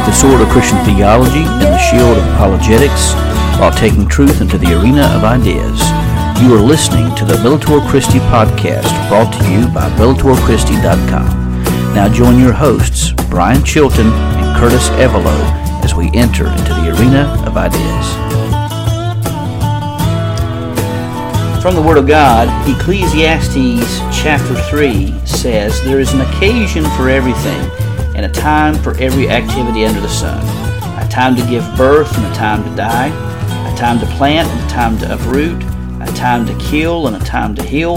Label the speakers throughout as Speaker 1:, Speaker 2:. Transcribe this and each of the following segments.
Speaker 1: up the sword of Christian theology and the shield of apologetics while taking truth into the arena of ideas. You are listening to the Bellator Christi podcast brought to you by BellatorChristi.com. Now join your hosts, Brian Chilton and Curtis Evelo, as we enter into the arena of ideas. From the Word of God, Ecclesiastes chapter 3 says, There is an occasion for everything, and a time for every activity under the sun, a time to give birth and a time to die, a time to plant and a time to uproot, a time to kill and a time to heal,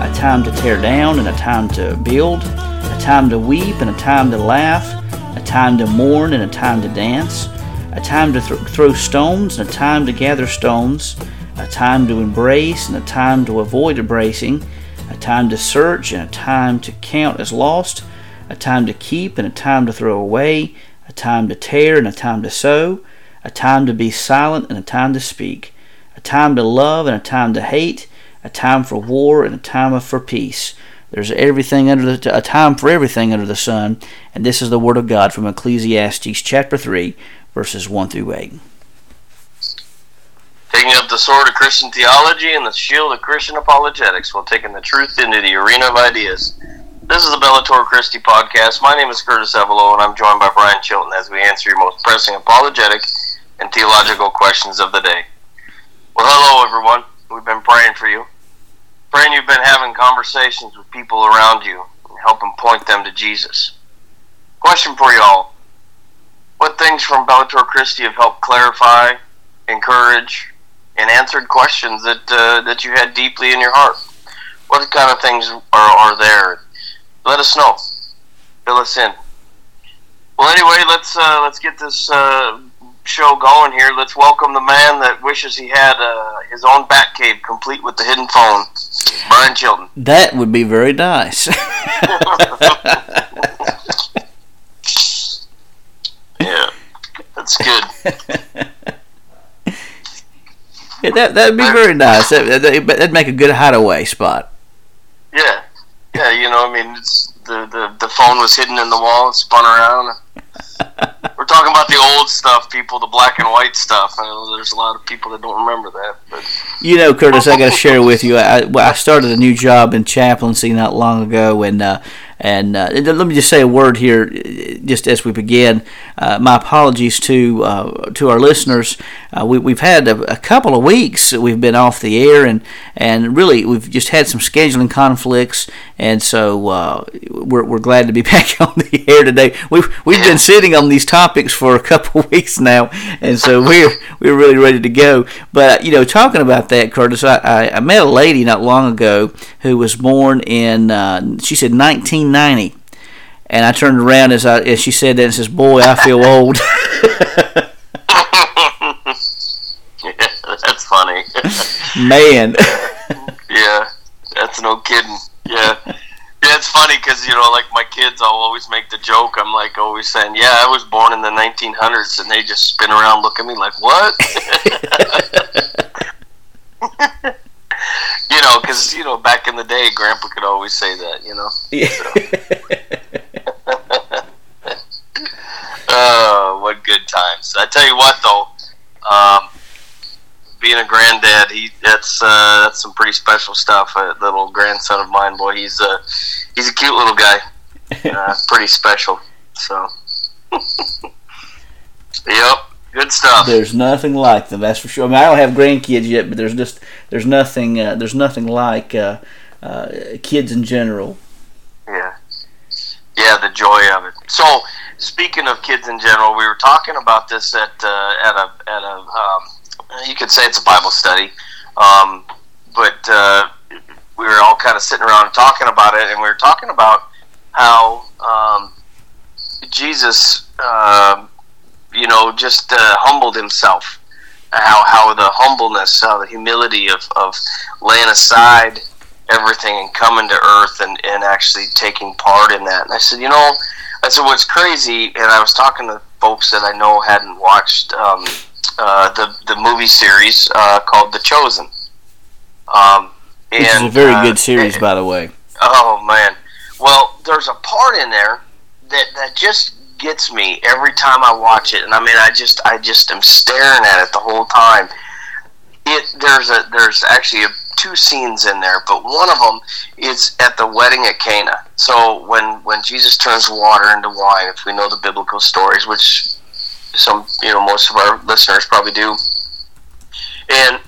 Speaker 1: a time to tear down and a time to build, a time to weep and a time to laugh, a time to mourn and a time to dance, a time to th- throw stones and a time to gather stones, a time to embrace and a time to avoid embracing, a time to search and a time to count as lost, a time to keep and a time to throw away, a time to tear and a time to sow, a time to be silent and a time to speak, a time to love and a time to hate, a time for war and a time for peace. There's everything under the a time for everything under the sun, and this is the word of God from Ecclesiastes chapter 3 verses 1 through 8.
Speaker 2: Taking up the sword of Christian theology and the shield of Christian apologetics while taking the truth into the arena of ideas. This is the Bellator Christi podcast. My name is Curtis Evelo, and I'm joined by Brian Chilton as we answer your most pressing apologetic and theological questions of the day. Well, hello, everyone. We've been praying for you. Praying you've been having conversations with people around you and helping point them to Jesus. Question for you all What things from Bellator Christi have helped clarify, encourage, and answered questions that uh, that you had deeply in your heart. What kind of things are, are there? Let us know. Fill us in. Well, anyway, let's uh, let's get this uh, show going here. Let's welcome the man that wishes he had uh, his own bat cave complete with the hidden phone, Brian Chilton.
Speaker 1: That would be very nice.
Speaker 2: yeah, that's good.
Speaker 1: Yeah, that that'd be very nice. That, that, that'd make a good hideaway spot.
Speaker 2: Yeah, yeah. You know, I mean, it's the the, the phone was hidden in the wall, it spun around. We're talking about the old stuff, people, the black and white stuff. I know there's a lot of people that don't remember that, but
Speaker 1: You know, Curtis, I got to share with you. I, I started a new job in chaplaincy not long ago, and uh, and uh, let me just say a word here, just as we begin. Uh, my apologies to uh, to our listeners. Uh, we, we've had a, a, couple of weeks that we've been off the air, and and really we've just had some scheduling conflicts, and so uh, we're, we're glad to be back on the air today. We've we've been sitting on these topics for a couple of weeks now, and so we're we're really ready to go. But you know, talking about that, Curtis, I, I, I met a lady not long ago who was born in uh, she said 1990, and I turned around as I as she said that and says, "Boy, I feel old."
Speaker 2: yeah, that's funny.
Speaker 1: Man.
Speaker 2: yeah, that's no kidding. Yeah. Yeah, it's funny because you know, like my kids, I'll always make the joke. I'm like always saying, "Yeah, I was born in the 1900s," and they just spin around, look at me like, "What?" you know, because you know, back in the day, Grandpa could always say that. You know.
Speaker 1: Yeah.
Speaker 2: oh, what good times! I tell you what, though, um, being a granddad, he that's uh, that's some pretty special stuff. A little grandson of mine, boy, he's a he's a cute little guy. Uh, pretty special. So, yep, good stuff.
Speaker 1: There's nothing like them. That's for sure. I mean, I don't have grandkids yet, but there's just there's nothing uh, there's nothing like uh, uh, kids in general.
Speaker 2: Yeah, yeah, the joy of it. So, speaking of kids in general, we were talking about this at uh, at a at a um, you could say it's a Bible study, um, but uh, we were all kind of sitting around talking about it, and we were talking about how um, Jesus, uh, you know, just uh, humbled himself. How how the humbleness, how the humility of, of laying aside everything and coming to earth and, and actually taking part in that. And I said, you know, I said what's crazy, and I was talking to folks that I know hadn't watched um, uh, the the movie series uh, called The Chosen. Um,
Speaker 1: and, Which is a very uh, good series, it, by the way.
Speaker 2: Oh man! Well, there's a part in there that that just gets me every time I watch it, and I mean, I just I just am staring at it the whole time. It there's a there's actually a, two scenes in there, but one of them is at the wedding at Cana. So when when Jesus turns water into wine, if we know the biblical stories, which some you know most of our listeners probably do, and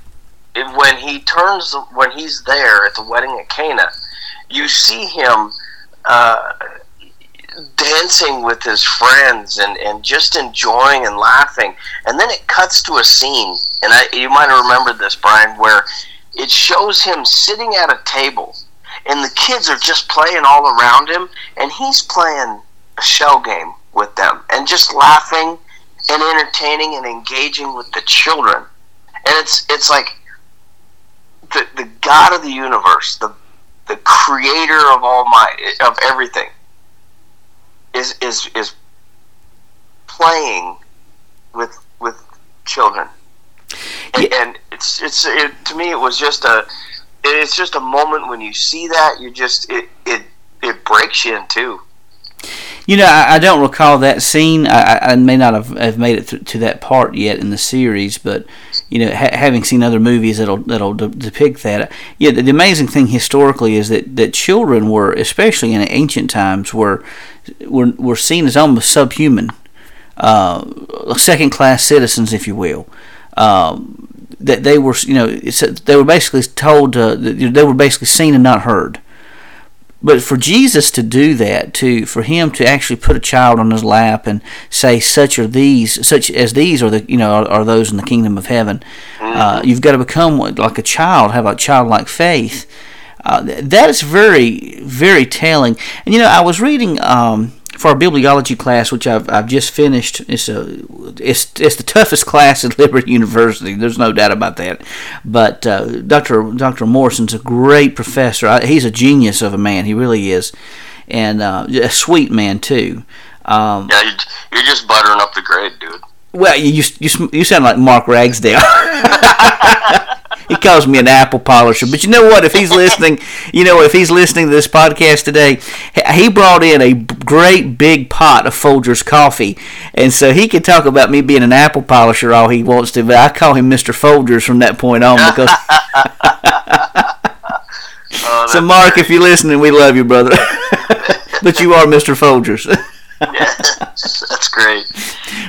Speaker 2: when he turns when he's there at the wedding at Cana, you see him. Uh, dancing with his friends and, and just enjoying and laughing. And then it cuts to a scene, and I, you might have remembered this, Brian, where it shows him sitting at a table, and the kids are just playing all around him, and he's playing a shell game with them and just laughing and entertaining and engaging with the children. And it's it's like the the God of the universe, the the creator of all my of everything is is is playing with with children, and, yeah. and it's it's it, to me it was just a it's just a moment when you see that you just it it it breaks you in two.
Speaker 1: You know, I, I don't recall that scene. I, I may not have, have made it th- to that part yet in the series, but you know, ha- having seen other movies that'll that'll de- depict that. Yeah, the, the, amazing thing historically is that, that children were, especially in ancient times, were were were seen as almost subhuman, uh, second class citizens, if you will. Um, that they were, you know, they were basically told uh, they were basically seen and not heard. But for Jesus to do that, to for him to actually put a child on his lap and say, "Such are these, such as these are the you know are, are those in the kingdom of heaven," uh, you've got to become like a child, have a childlike faith. Uh, that is very very telling. And you know, I was reading. Um, for a bibliology class, which I've, I've just finished, it's a it's it's the toughest class at Liberty University. There's no doubt about that. But uh, Dr. Dr. Morrison's a great professor. I, he's a genius of a man. He really is, and uh, a sweet man too.
Speaker 2: Um, yeah, you're just buttering up the grade, dude.
Speaker 1: Well, you you, you sound like Mark Ragsdale. he calls me an apple polisher. But you know what? If he's listening, you know, if he's listening to this podcast today, he brought in a great big pot of Folgers coffee, and so he can talk about me being an apple polisher all he wants to. But I call him Mister Folgers from that point on because. oh, so, Mark, great. if you're listening, we love you, brother. but you are Mister Folgers.
Speaker 2: yeah, that's great.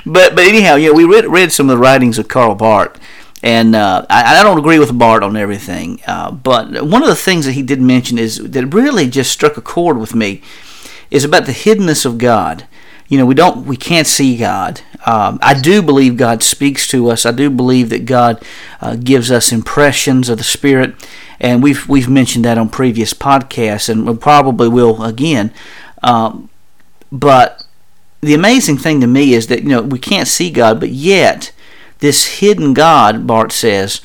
Speaker 1: But but anyhow, you know, we read read some of the writings of Karl Barth, and uh, I, I, don't agree with Barth on everything, uh, but one of the things that he did mention is that really just struck a chord with me is about the hiddenness of God. You know, we don't, we can't see God. Um, I do believe God speaks to us. I do believe that God uh, gives us impressions of the Spirit, and we've we've mentioned that on previous podcasts, and we probably will again. Um, but the amazing thing to me is that you know we can't see God, but yet this hidden God, Barth says,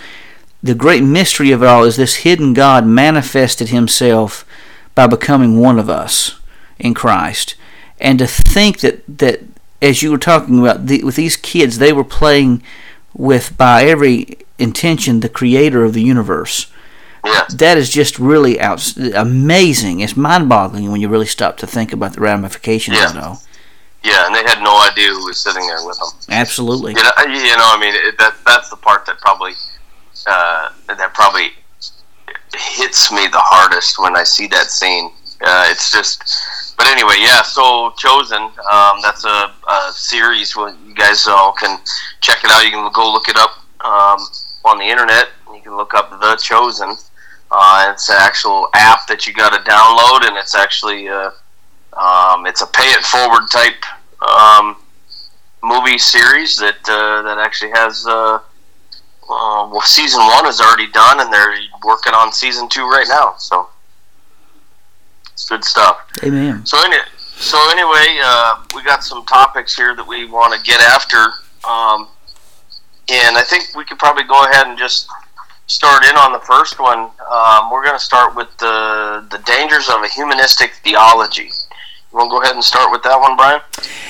Speaker 1: the great mystery of it all is this hidden God manifested himself by becoming one of us in Christ. And to think that, that as you were talking about, the, with these kids, they were playing with, by every intention, the creator of the universe.
Speaker 2: Yeah.
Speaker 1: That is just really out, amazing. It's mind boggling when you really stop to think about the ramifications yeah. of it all.
Speaker 2: Yeah, and they had no idea who was sitting there with them.
Speaker 1: Absolutely.
Speaker 2: You know, you know I mean, it, that that's the part that probably uh, that probably hits me the hardest when I see that scene. Uh, it's just, but anyway, yeah. So chosen. Um, that's a, a series. Where you guys all can check it out. You can go look it up um, on the internet. You can look up the chosen. Uh, it's an actual app that you got to download, and it's actually uh, um, it's a pay it forward type um, movie series that uh, that actually has. Uh, uh, well, season one is already done, and they're working on season two right now. So it's good stuff.
Speaker 1: Amen.
Speaker 2: So any, so anyway, uh, we got some topics here that we want to get after, um, and I think we could probably go ahead and just start in on the first one. Um, we're going to start with the the dangers of a humanistic theology. You want to go ahead and start with that one, Brian?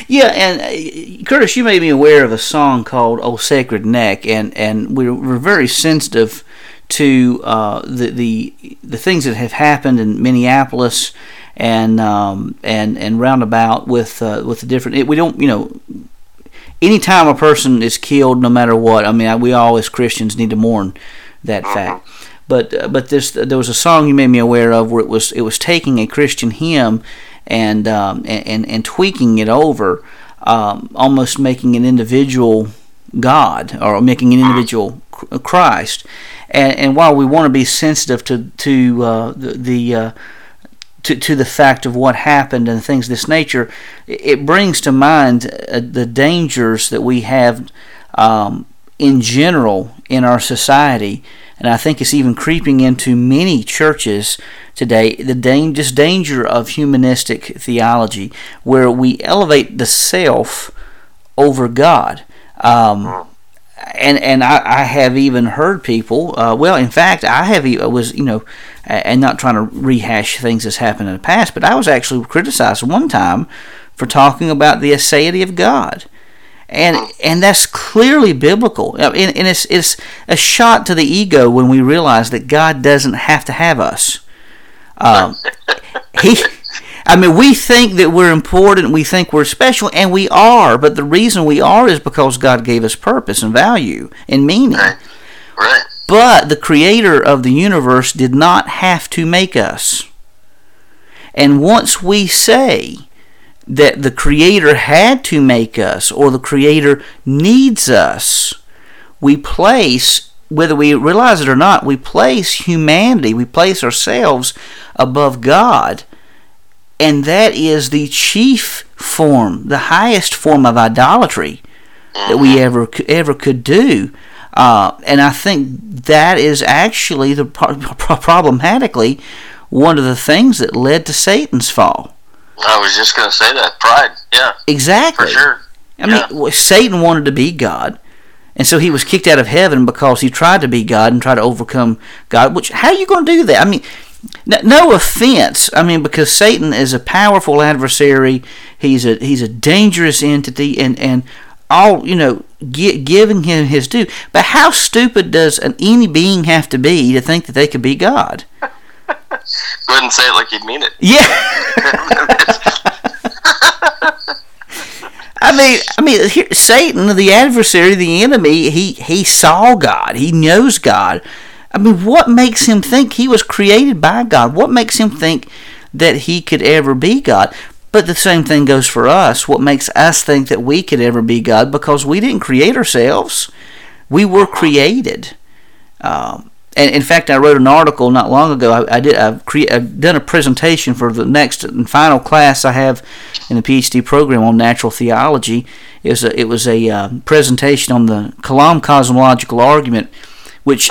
Speaker 1: Yeah, and uh, Curtis, you made me aware of a song called "Oh Sacred Neck," and and we we're very sensitive to uh, the the the things that have happened in Minneapolis and um, and and roundabout with uh, with the different. It, we don't, you know, anytime a person is killed, no matter what. I mean, we all as Christians need to mourn that
Speaker 2: Mhm.
Speaker 1: fact. But uh, but this there was a song you made me aware of where it was it was taking a Christian hymn and um, and, and and tweaking it over, um, almost making an individual God or making an individual Christ. And, and while we want to be sensitive to to uh, the, the uh, to, to the fact of what happened and things of this nature, it it brings to mind uh, the dangers that we have um, in general in our society, and I think it's even creeping into many churches today. The dan- just danger of humanistic theology, where we elevate the self over God. Um, and and I, I have even heard people. Uh, well, in fact, I have was you know, and not trying to rehash things that's happened in the past, but I was actually criticized one time for talking about the aseity of God, and and that's clearly biblical. And, and it's it's a shot to the ego when we realize that God doesn't have to have us. Um, he. I mean, we think that we're important, we think we're special, and we are, but the reason we are is because God gave us purpose and value and meaning.
Speaker 2: Right. Right.
Speaker 1: But the creator of the universe did not have to make us. And once we say that the creator had to make us or the creator needs us, we place whether we realize it or not, we place humanity, we place ourselves above God. And that is the chief form, the highest form of idolatry that we ever ever could do. Uh, and I think that is actually the pro- pro- problematically one of the things that led to Satan's fall.
Speaker 2: I was just going to say that. Pride. Yeah.
Speaker 1: Exactly.
Speaker 2: For sure.
Speaker 1: I mean, w Satan wanted to be God, and so he was kicked out of heaven because he tried to be God and tried to overcome God. Which how are you going to do that? I mean, no offense. I mean, because Satan is a powerful adversary. He's a he's a dangerous entity, and and all you know, gi- giving him his due. But how stupid does an, any being have to be to think that they could be God?
Speaker 2: Go ahead and say it like you'd mean it.
Speaker 1: Yeah. I mean, I mean, here, Satan, the adversary, the enemy, he he saw God. He knows God. I mean, what makes him think he was created by God? What makes him think that he could ever be God? But the same thing goes for us. What makes us think that we could ever be God? Because we didn't create ourselves. We were created. Um, and in fact, I wrote an article not long ago. I, I did. I've, cre- I've done a presentation for the next and final class I have in the PhD program on natural theology. It was a, it was a uh, presentation on the Kalam cosmological argument, which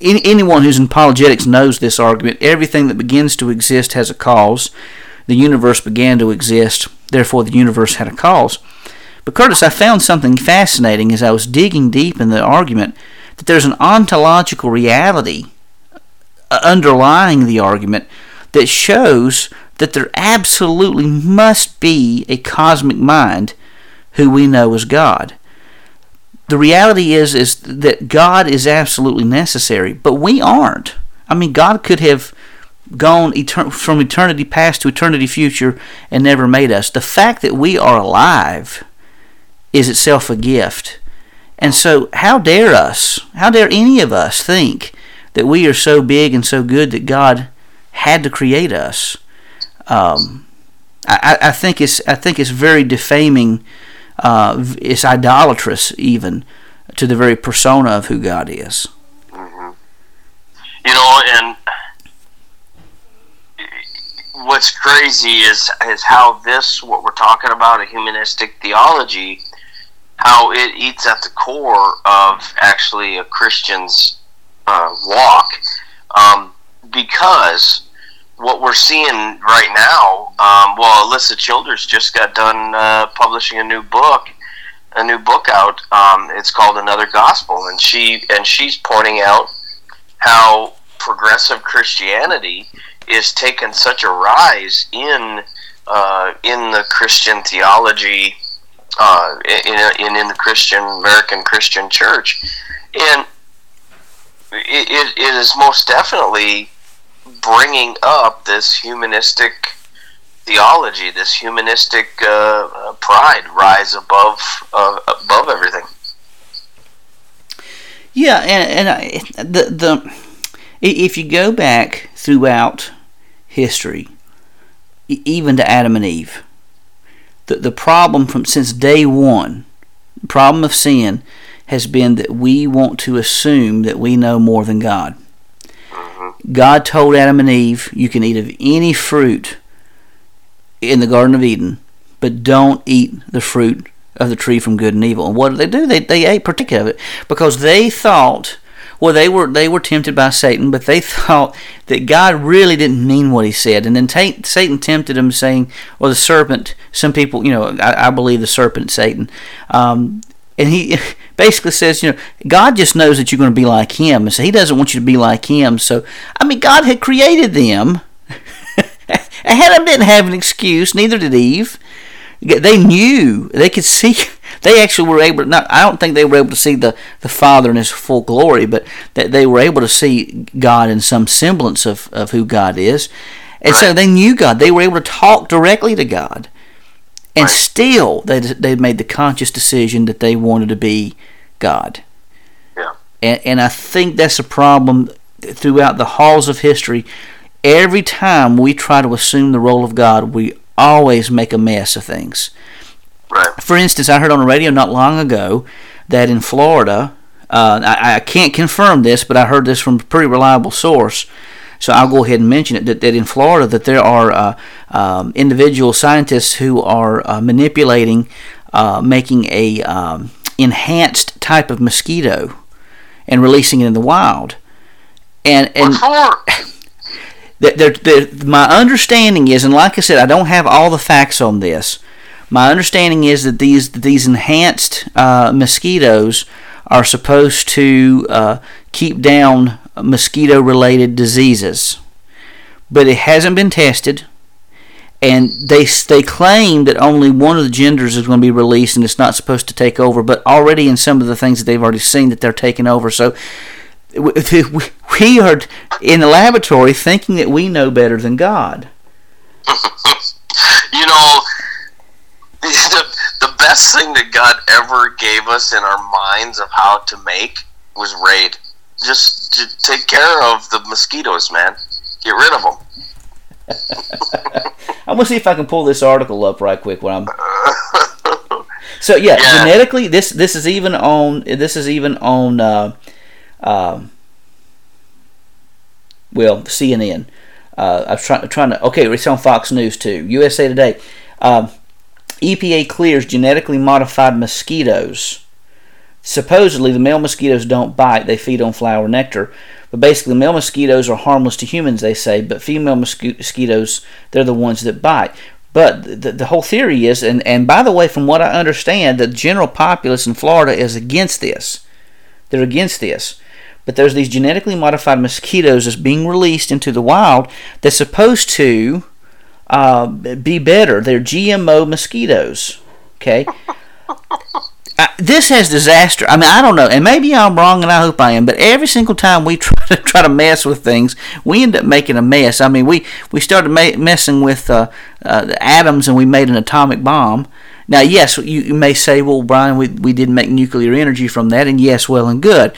Speaker 1: any, anyone who's in apologetics knows this argument. Everything that begins to exist has a cause. The universe began to exist, therefore the universe had a cause. But Curtis, I found something fascinating as I was digging deep in the argument that there's an ontological reality uh, underlying the argument that shows that there absolutely must be a cosmic mind who we know as God. The reality is is that God is absolutely necessary, but we aren't. I mean, God could have gone etern- from eternity past to eternity future and never made us. The fact that we are alive is itself a gift. And so, how dare us, how dare any of us think that we are so big and so good that God had to create us? Um, I, I think it's I think it's very defaming. Uh, it's idolatrous even to the very persona of who God is.
Speaker 2: hmm You know, and what's crazy is is how this what we're talking about a humanistic theology, how it eats at the core of actually a Christian's uh, walk, um, because what we're seeing right now, um, well, Alisa Childers just got done uh, publishing a new book a new book out. Um, it's called Another Gospel, and she and she's pointing out how progressive Christianity is taking such a rise in uh, in the Christian theology, uh, in, in in the Christian American Christian Church, and it, it, is most definitely bringing up this humanistic theology, this humanistic uh, uh, pride, rise above uh, above everything.
Speaker 1: Yeah, and and I, the the if you go back throughout history, even to Adam and Eve, the the problem from since day one, the problem of sin has been that we want to assume that we know more than God.
Speaker 2: Mm-hmm.
Speaker 1: God told Adam and Eve, "You can eat of any fruit in the Garden of Eden, but don't eat the fruit of the tree from good and evil." And what did they do? They they ate particular of it because they thought. Well, they were they were tempted by Satan, but they thought that God really didn't mean what He said, and then t- Satan tempted them, saying, "Well, the serpent." Some people, you know, I, I believe the serpent, Satan, um, and he basically says, you know, God just knows that you're going to be like Him, and so He doesn't want you to be like Him. So, I mean, God had created them. Adam didn't have an excuse, neither did Eve. They knew, they could see, they actually were able. Not, I don't think they were able to see the the Father in His full glory, but that they were able to see God in some semblance of of who God is, and so they knew God. They were able to talk directly to God and
Speaker 2: Right.
Speaker 1: still they they made the conscious decision that they wanted to be God.
Speaker 2: Yeah.
Speaker 1: And and I think that's a problem throughout the halls of history. Every time we try to assume the role of God, we always make a mess of things.
Speaker 2: Right.
Speaker 1: For instance, I heard on the radio not long ago that in Florida, uh, I, I can't confirm this, but I heard this from a pretty reliable source. So I'll go ahead and mention it. That, that in Florida, that there are uh, um, individual scientists who are uh, manipulating, uh, making a um, enhanced type of mosquito, and releasing it in the wild. And and
Speaker 2: What for?
Speaker 1: that there, there, my understanding is, and like I said, I don't have all the facts on this. My understanding is that these these enhanced uh, mosquitoes are supposed to uh, keep down mosquito-related diseases, but it hasn't been tested. And they they claim that only one of the genders is going to be released, and it's not supposed to take over. But already in some of the things that they've already seen, that they're taking over. So we are in the laboratory thinking that we know better than God.
Speaker 2: you know, the, the best thing that God ever gave us in our minds of how to make was raid. Just, just take care of the mosquitoes, man. Get rid of them.
Speaker 1: I'm gonna see if I can pull this article up right quick when I'm. So yeah,
Speaker 2: Yeah.
Speaker 1: genetically, this this is even on this is even on. Uh, um well, CNN. Uh, I was trying, trying to. Okay, it's on Fox News too. USA Today. Um, EPA clears genetically modified mosquitoes. Supposedly, the male mosquitoes don't bite; they feed on flower nectar. But basically, male mosquitoes are harmless to humans, they say. But female mosquitoes, they're the ones that bite. But the, the whole theory is, and, and by the way, from what I understand, the general populace in Florida is against this. They're against this. But there's these genetically modified mosquitoes that's being released into the wild that's supposed to uh, be better. They're GMO mosquitoes. Okay. Uh, this has disaster. I mean, I don't know, and maybe I'm wrong, and I hope I am. But every single time we try to try to mess with things, we end up making a mess. I mean, we we started ma- messing with uh, uh, the atoms, and we made an atomic bomb. Now, yes, you, you may say, well, Brian, we we did make nuclear energy from that, and yes, well and good.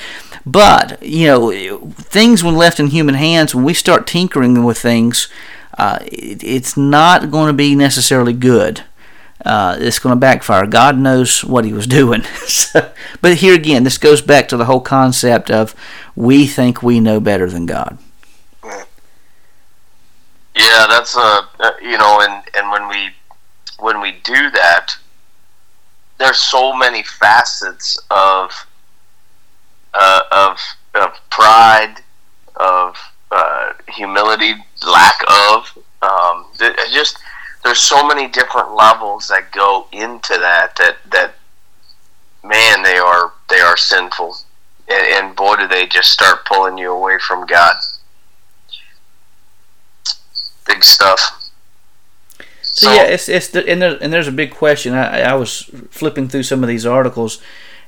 Speaker 1: But you know, things when left in human hands, when we start tinkering with things, uh, it, it's not going to be necessarily good uh, it's going to backfire. God knows what He was doing. so, but here again, this goes back to the whole concept of we think we know better than God.
Speaker 2: Yeah, that's a uh, you know, and and when we when we do that, there's so many facets of uh, of of pride, of uh, humility, lack of um, th- it just there's so many different levels that go into that that that man they are they are sinful. And, and boy do they just start pulling you away from God. Big stuff.
Speaker 1: So, yeah, it's it's the, and, there, and there's a big question. I, I was flipping through some of these articles,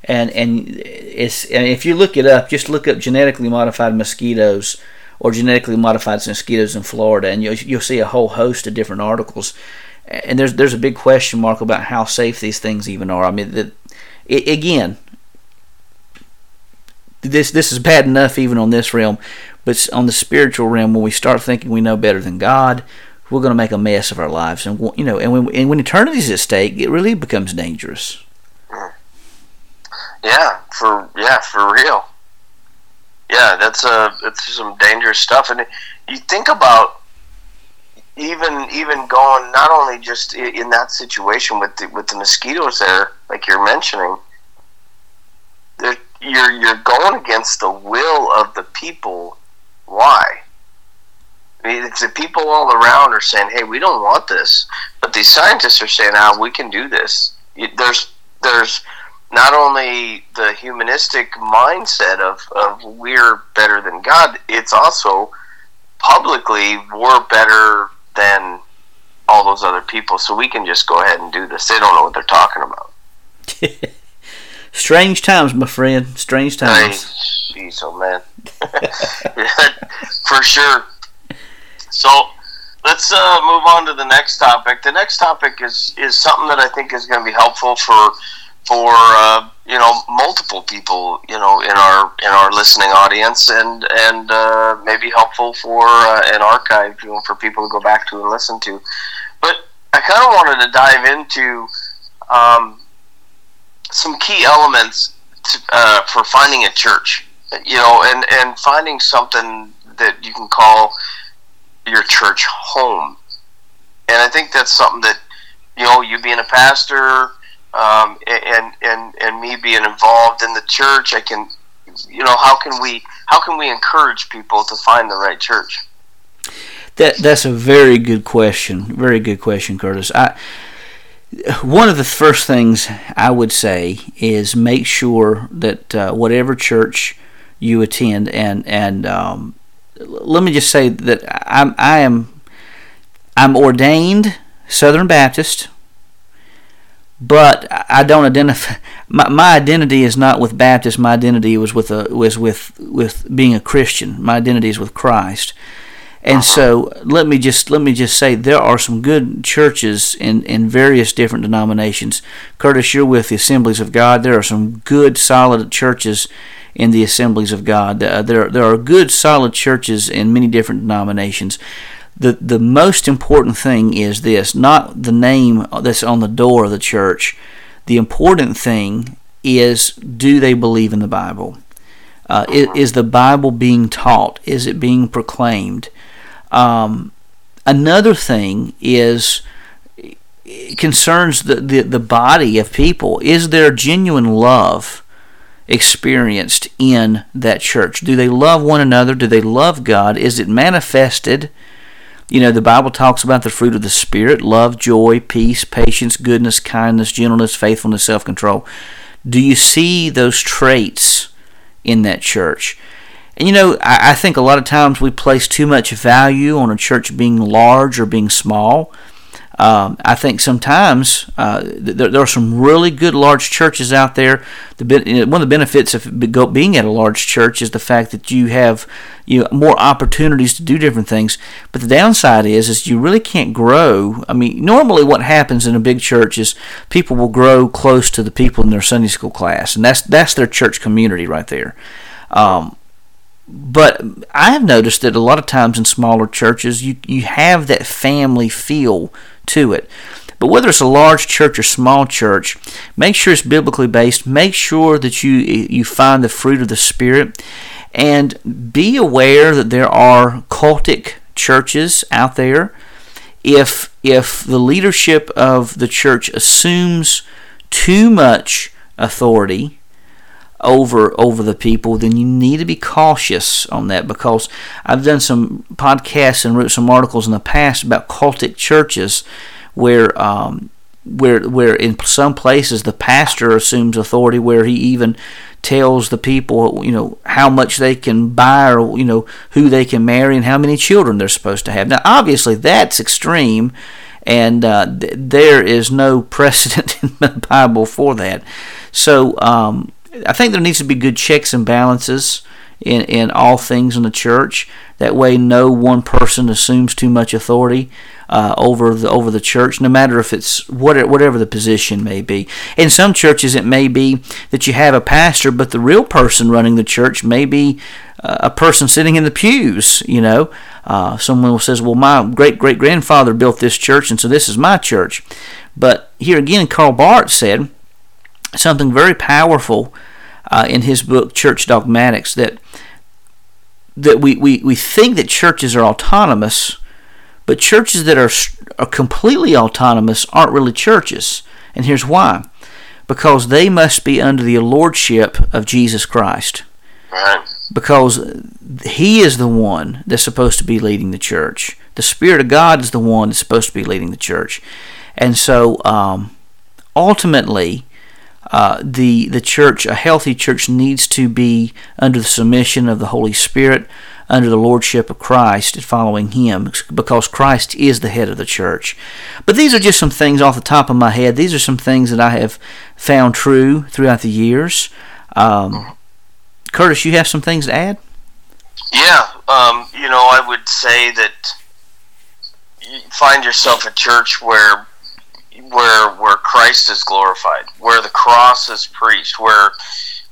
Speaker 1: and and it's and if you look it up, just look up genetically modified mosquitoes or genetically modified mosquitoes in Florida, and you'll, you'll see a whole host of different articles. And there's there's a big question mark about how safe these things even are. I mean, the, it, again, this this is bad enough even on this realm, but on the spiritual realm, when we start thinking we know better than God, we're going to make a mess of our lives, and you know, and when and when eternity's at stake, it really becomes dangerous.
Speaker 2: Yeah, for yeah, for real. Yeah, that's a it's some dangerous stuff, and you think about even even going not only just in that situation with the, with the mosquitoes there, like you're mentioning, you're you're going against the will of the people. Why? I mean, it's the people all around are saying, "Hey, we don't want this," but these scientists are saying, "Ah, we can do this." There's there's not only the humanistic mindset of, of we're better than God, it's also publicly we're better than all those other people, so we can just go ahead and do this. They don't know what they're talking about.
Speaker 1: Strange times, my friend. Strange times.
Speaker 2: Jeez, oh man. For sure. So let's uh, move on to the next topic. The next topic is is something that I think is going to be helpful for for uh, you know multiple people you know in our in our listening audience and and uh, maybe helpful for uh, an archive you know, for people to go back to and listen to. But I kind of wanted to dive into um, some key elements to, uh, for finding a church you know and and finding something that you can call your church home. And I think that's something that you know you being a pastor um, and and and me being involved in the church, I can, you know, how can we how can we encourage people to find the right church?
Speaker 1: That that's a very good question. Very good question, Curtis. I one of the first things I would say is make sure that uh, whatever church you attend, and and um, let me just say that I'm I am I'm ordained Southern Baptist but I don't identify. My, my identity is not with Baptist. My identity was with a was with with being a Christian. My identity is with Christ. And so let me just let me just say there are some good churches in, in various different denominations. Curtis, you're with the Assemblies of God. There are some good solid churches in the Assemblies of God. Uh, there there are good solid churches in many different denominations the the most important thing is this not the name that's on the door of the church. The important thing is do they believe in the bible? Uh, is, is, the bible being taught? Is it being proclaimed? Um, another thing is concerns the, the, the body of people. Is there genuine love experienced in that church? Do they love one another? Do they love god? Is it manifested you know, the Bible talks about the fruit of the Spirit love, joy, peace, patience, goodness, kindness, gentleness, faithfulness, self control. Do you see those traits in that church? And you know, I, I think a lot of times we place too much value on a church being large or being small. Um, I think sometimes uh, there, there, are some really good large churches out there. The, one of the benefits of being at a large church is the fact that you have you know, more opportunities to do different things. But the downside is, is you really can't grow. I mean, normally what happens in a big church is people will grow close to the people in their Sunday school class, and that's that's their church community right there. Um, but I have noticed that a lot of times in smaller churches, you you have that family feel to it. But whether it's a large church or small church, make sure it's biblically based. Make sure that you you find the fruit of the Spirit, and be aware that there are cultic churches out there. If if the leadership of the church assumes too much authority over over the people, then you need to be cautious on that because I've done some podcasts and wrote some articles in the past about cultic churches where um, where where in some places the pastor assumes authority where he even tells the people you know how much they can buy or you know who they can marry and how many children they're supposed to have. Now obviously that's extreme and uh, th- there is no precedent in the bible for that. So um, I think there needs to be good checks and balances in, in all things in the church. That way, no one person assumes too much authority uh, over the over the church, no matter if it's whatever, whatever the position may be. In some churches, it may be that you have a pastor, but the real person running the church may be uh, a person sitting in the pews. You know, uh, someone says, "Well, my great great grandfather built this church, and so this is my church." But here again, Karl Barth said something very powerful uh, in his book Church Dogmatics that that we, we, we think that churches are autonomous but churches that are, are completely autonomous aren't really churches. And here's why because they must be under the lordship of Jesus Christ.
Speaker 2: Right.
Speaker 1: Because He is the one that's supposed to be leading the church. The Spirit of God is the one that's supposed to be leading the church. And so, um, ultimately, uh, the the church, a healthy church, needs to be under the submission of the Holy Spirit, under the lordship of Christ and following Him because Christ is the head of the church. But these are just some things off the top of my head. These are some things that I have found true throughout the years. Um, Curtis, you have some things to add?
Speaker 2: Yeah, um, you know, I would say that you find yourself a church where where where Christ is glorified, where the cross is preached, where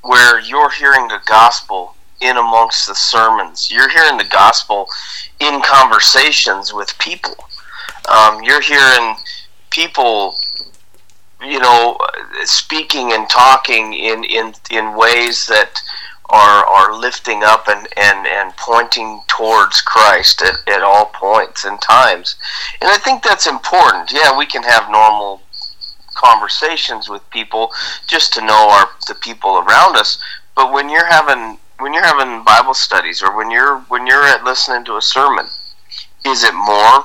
Speaker 2: where you're hearing the gospel in amongst the sermons. You're hearing the gospel in conversations with people. Um, you're hearing people, you know, speaking and talking in, in, in ways that are, are lifting up and, and, and pointing towards Christ at, at all points and times. And I think that's important. Yeah, we can have normal conversations with people just to know our the people around us. But when you're having when you're having Bible studies or when you're when you're at listening to a sermon, is it more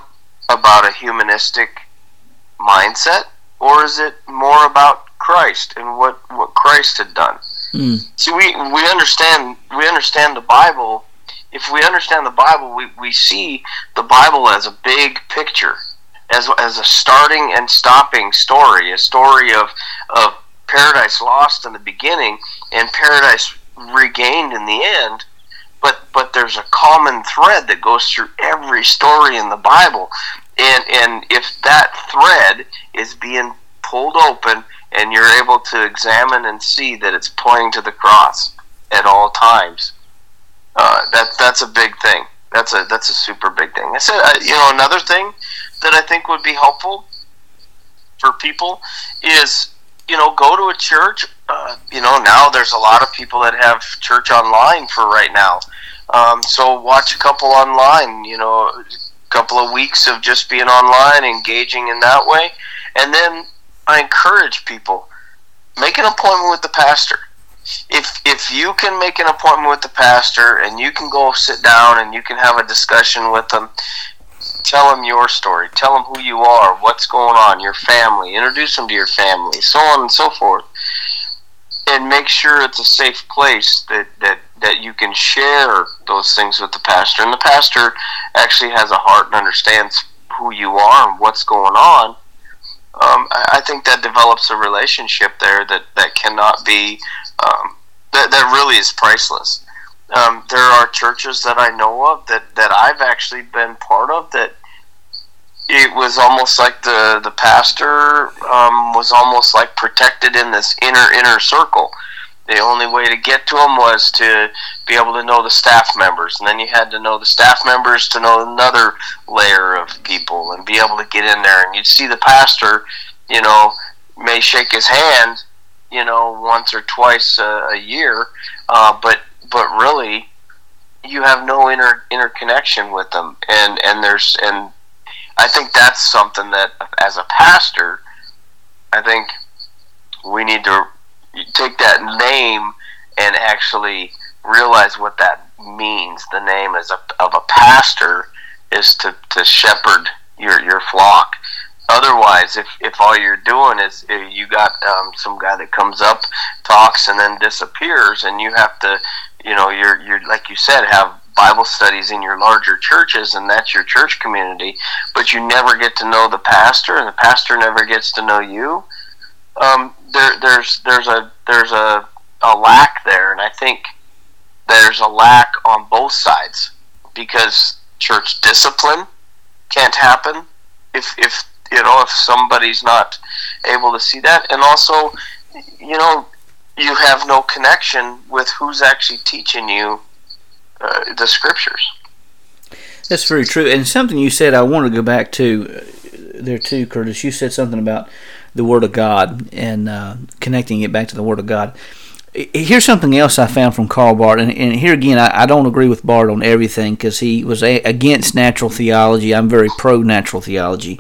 Speaker 2: about a humanistic mindset or is it more about Christ and what what Christ had done? Mm. See, we we understand we understand the Bible. If we understand the Bible, we, we see the Bible as a big picture, as as a starting and stopping story, a story of of paradise lost in the beginning and paradise regained in the end but but there's a common thread that goes through every story in the bible and and if that thread is being pulled open and you're able to examine and see that it's pointing to the cross at all times uh, that that's a big thing that's a that's a super big thing i said uh, you know another thing that i think would be helpful for people is you know go to a church uh, you know, now there's a lot of people that have church online for right now. Um, so watch a couple online, you know, a couple of weeks of just being online, engaging in that way. And then I encourage people, make an appointment with the pastor. If, if you can make an appointment with the pastor and you can go sit down and you can have a discussion with them, tell them your story, tell them who you are, what's going on, your family, introduce them to your family, so on and so forth and make sure it's a safe place that, that, that you can share those things with the pastor. And the pastor actually has a heart and understands who you are and what's going on. Um, I, think that develops a relationship there that, that cannot be, um, that, that really is priceless. Um, there are churches that I know of that, that I've actually been part of that it was almost like the the pastor um, was almost like protected in this inner inner circle. The only way to get to them was to be able to know the staff members, and then you had to know the staff members to know another layer of people and be able to get in there. And you'd see the pastor, you know, may shake his hand, you know, once or twice a, a year, uh, but but really, you have no inner interconnection with them, and and there's and I think that's something that, as a pastor, I think we need to take that name and actually realize what that means. The name as a, of a pastor is to, to shepherd your, your flock. Otherwise, if, if all you're doing is you got um, some guy that comes up, talks, and then disappears, and you have to, you know, you're you're like you said, have Bible studies in your larger churches, and that's your church community, but you never get to know the pastor, and the pastor never gets to know you. Um, there, there's there's a there's a, a lack there, and I think there's a lack on both sides because church discipline can't happen if if you know if somebody's not able to see that. And also you know you have no connection with who's actually teaching you uh, the scriptures.
Speaker 1: That's very true. And something you said i want to go back to uh, there too curtis. You said something about the word of god and uh, connecting it back to the word of god here's something else I found from Karl Barth, and, and here again, I, I, don't agree with Barth on everything because he was a, against natural theology. I'm very pro natural theology,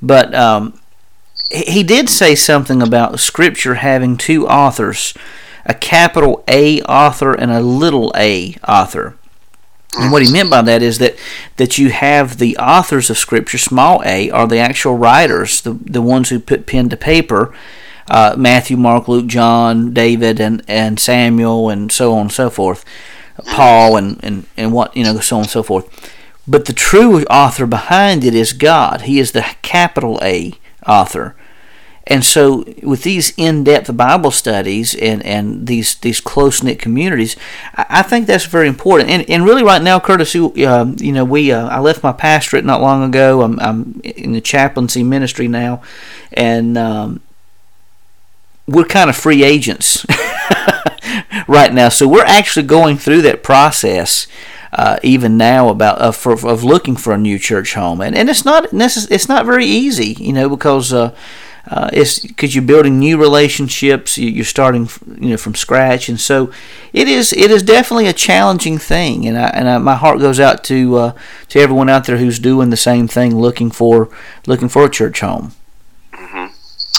Speaker 1: but um, he, he did say something about Scripture having two authors, a capital A author and a little a author. And what he meant by that is that, that you have the authors of Scripture, small a, are the actual writers, the, the ones who put pen to paper, uh, Matthew, Mark, Luke, John, David, and, and Samuel, and so on and so forth, Paul, and, and, and what, you know, so on and so forth. But the true author behind it is God. He is the capital A author. And so, with these in-depth Bible studies and, and these these close knit communities, I think that's very important. And, and really, right now, Curtis, you, uh, you know, we uh, I left my pastorate not long ago. I'm, I'm in the chaplaincy ministry now, and um, we're kind of free agents right now. So we're actually going through that process. Uh, even now about uh, for, of looking for a new church home, and and it's not necess- it's not very easy, you know, because uh, uh it's because you're building new relationships, you're starting you know from scratch, and so it is it is definitely a challenging thing, and I, and I, my heart goes out to uh, to everyone out there who's doing the same thing, looking for looking for a church home.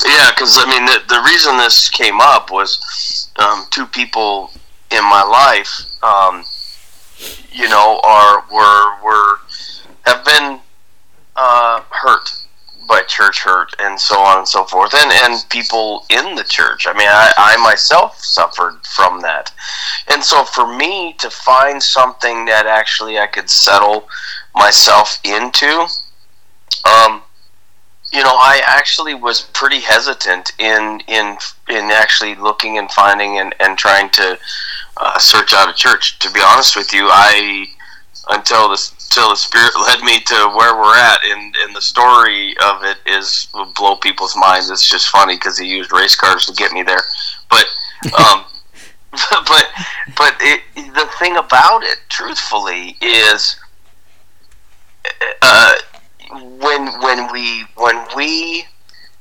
Speaker 2: Yeah, because I mean, the, the reason this came up was um, two people in my life, um, you know, are were were have been uh, hurt by church hurt and so on and so forth, and and people in the church. I mean, I, I myself suffered from that, and so for me to find something that actually I could settle myself into. Um, you know, I actually was pretty hesitant in in in actually looking and finding and, and trying to uh, search out a church. To be honest with you, I until the until the spirit led me to where we're at, and and the story of it is will blow people's minds. It's just funny because he used race cars to get me there, but. Um, but but it, the thing about it, truthfully, is uh, when when we when we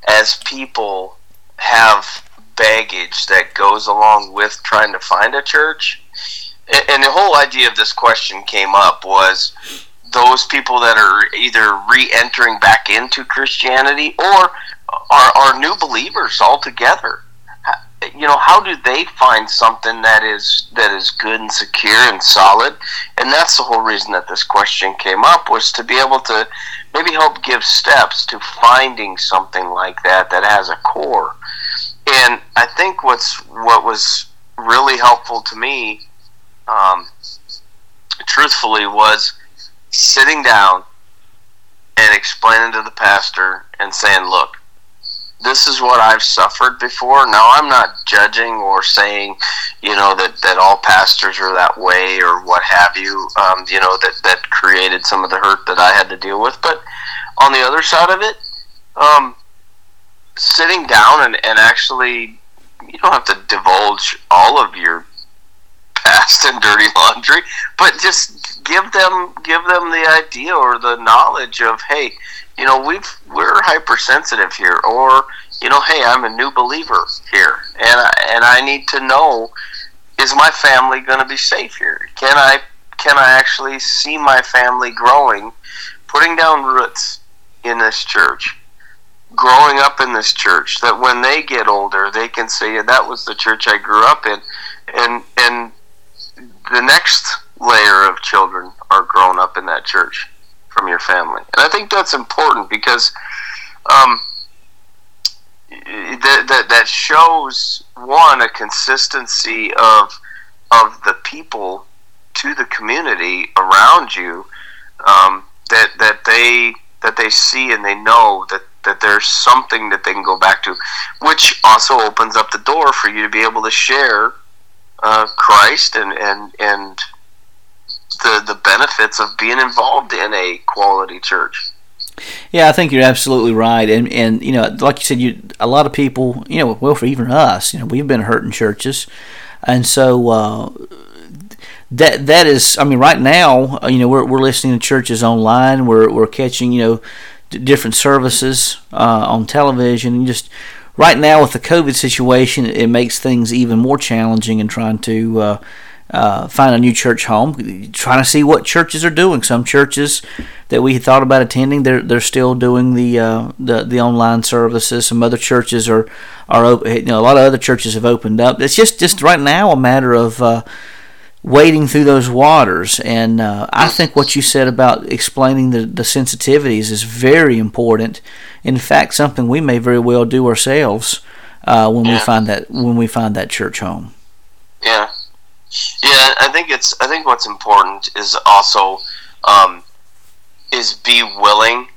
Speaker 2: as people have baggage that goes along with trying to find a church and the whole idea of this question came up was those people that are either re-entering back into Christianity or are, are new believers altogether. You know how do they find something that is that is good and secure and solid? And that's the whole reason that this question came up was to be able to maybe help give steps to finding something like that that has a core. And i think what's what was really helpful to me um, truthfully was sitting down and explaining to the pastor and saying look this is what I've suffered before. Now I'm not judging or saying, you know, that, that all pastors are that way or what have you. Um, you know that that created some of the hurt that I had to deal with. But on the other side of it, um, sitting down and, and actually, you don't have to divulge all of your past and dirty laundry, but just give them give them the idea or the knowledge of hey you know we've we're hypersensitive here or you know hey i'm a new believer here and I, and i need to know is my family going to be safe here? Can i can i actually see my family growing putting down roots in this church growing up in this church that when they get older they can say that was the church i grew up in and and the next layer of children are grown up in that church from your family. And I think that's important because um, that, that, that shows, one, a consistency of, of the people to the community around you um, that, that, they, that they see and they know that, that there's something that they can go back to, which also opens up the door for you to be able to share uh, Christ and and and the the benefits of being involved in a quality church.
Speaker 1: Yeah, I think you're absolutely right, and and you know, like you said, you a lot of people, you know, well for even us, you know, we've been hurt in churches, and so uh, that that is, I mean, right now, uh, you know, we're we're listening to churches online, we're we're catching, you know, different services uh, on television, just right now with the COVID situation, it makes things even more challenging in trying to. Uh, uh, find a new church home, trying to see what churches are doing. Some churches that we thought about attending, they're they're still doing the uh, the the online services. Some other churches are are open. You know, a lot of other churches have opened up. It's just just right now a matter of uh, wading through those waters. And uh, I think what you said about explaining the the sensitivities is very important. In fact, something we may very well do ourselves uh, when yeah. we find that when we find that church home.
Speaker 2: Yeah. Yeah, I think it's. I think what's important is also um, is be willing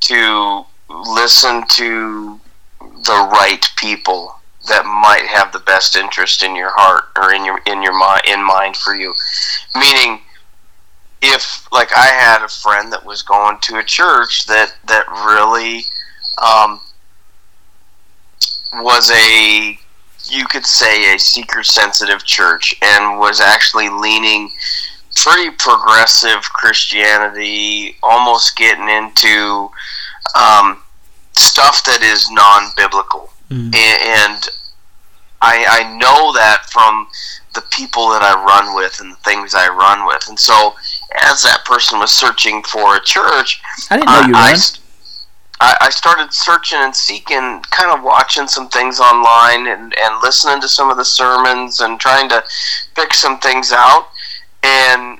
Speaker 2: to listen to the right people that might have the best interest in your heart or in your in your mind in mind for you. Meaning, if like I had a friend that was going to a church that that really um, was a you could say a seeker sensitive church and was actually leaning pretty progressive Christianity, almost getting into um, stuff that is non biblical. Mm. And I, I know that from the people that I run with and the things I run with. And so, as that person was searching for a church,
Speaker 1: I didn't know you I,
Speaker 2: I, I started searching and seeking, kind of watching some things online and, and listening to some of the sermons and trying to pick some things out. And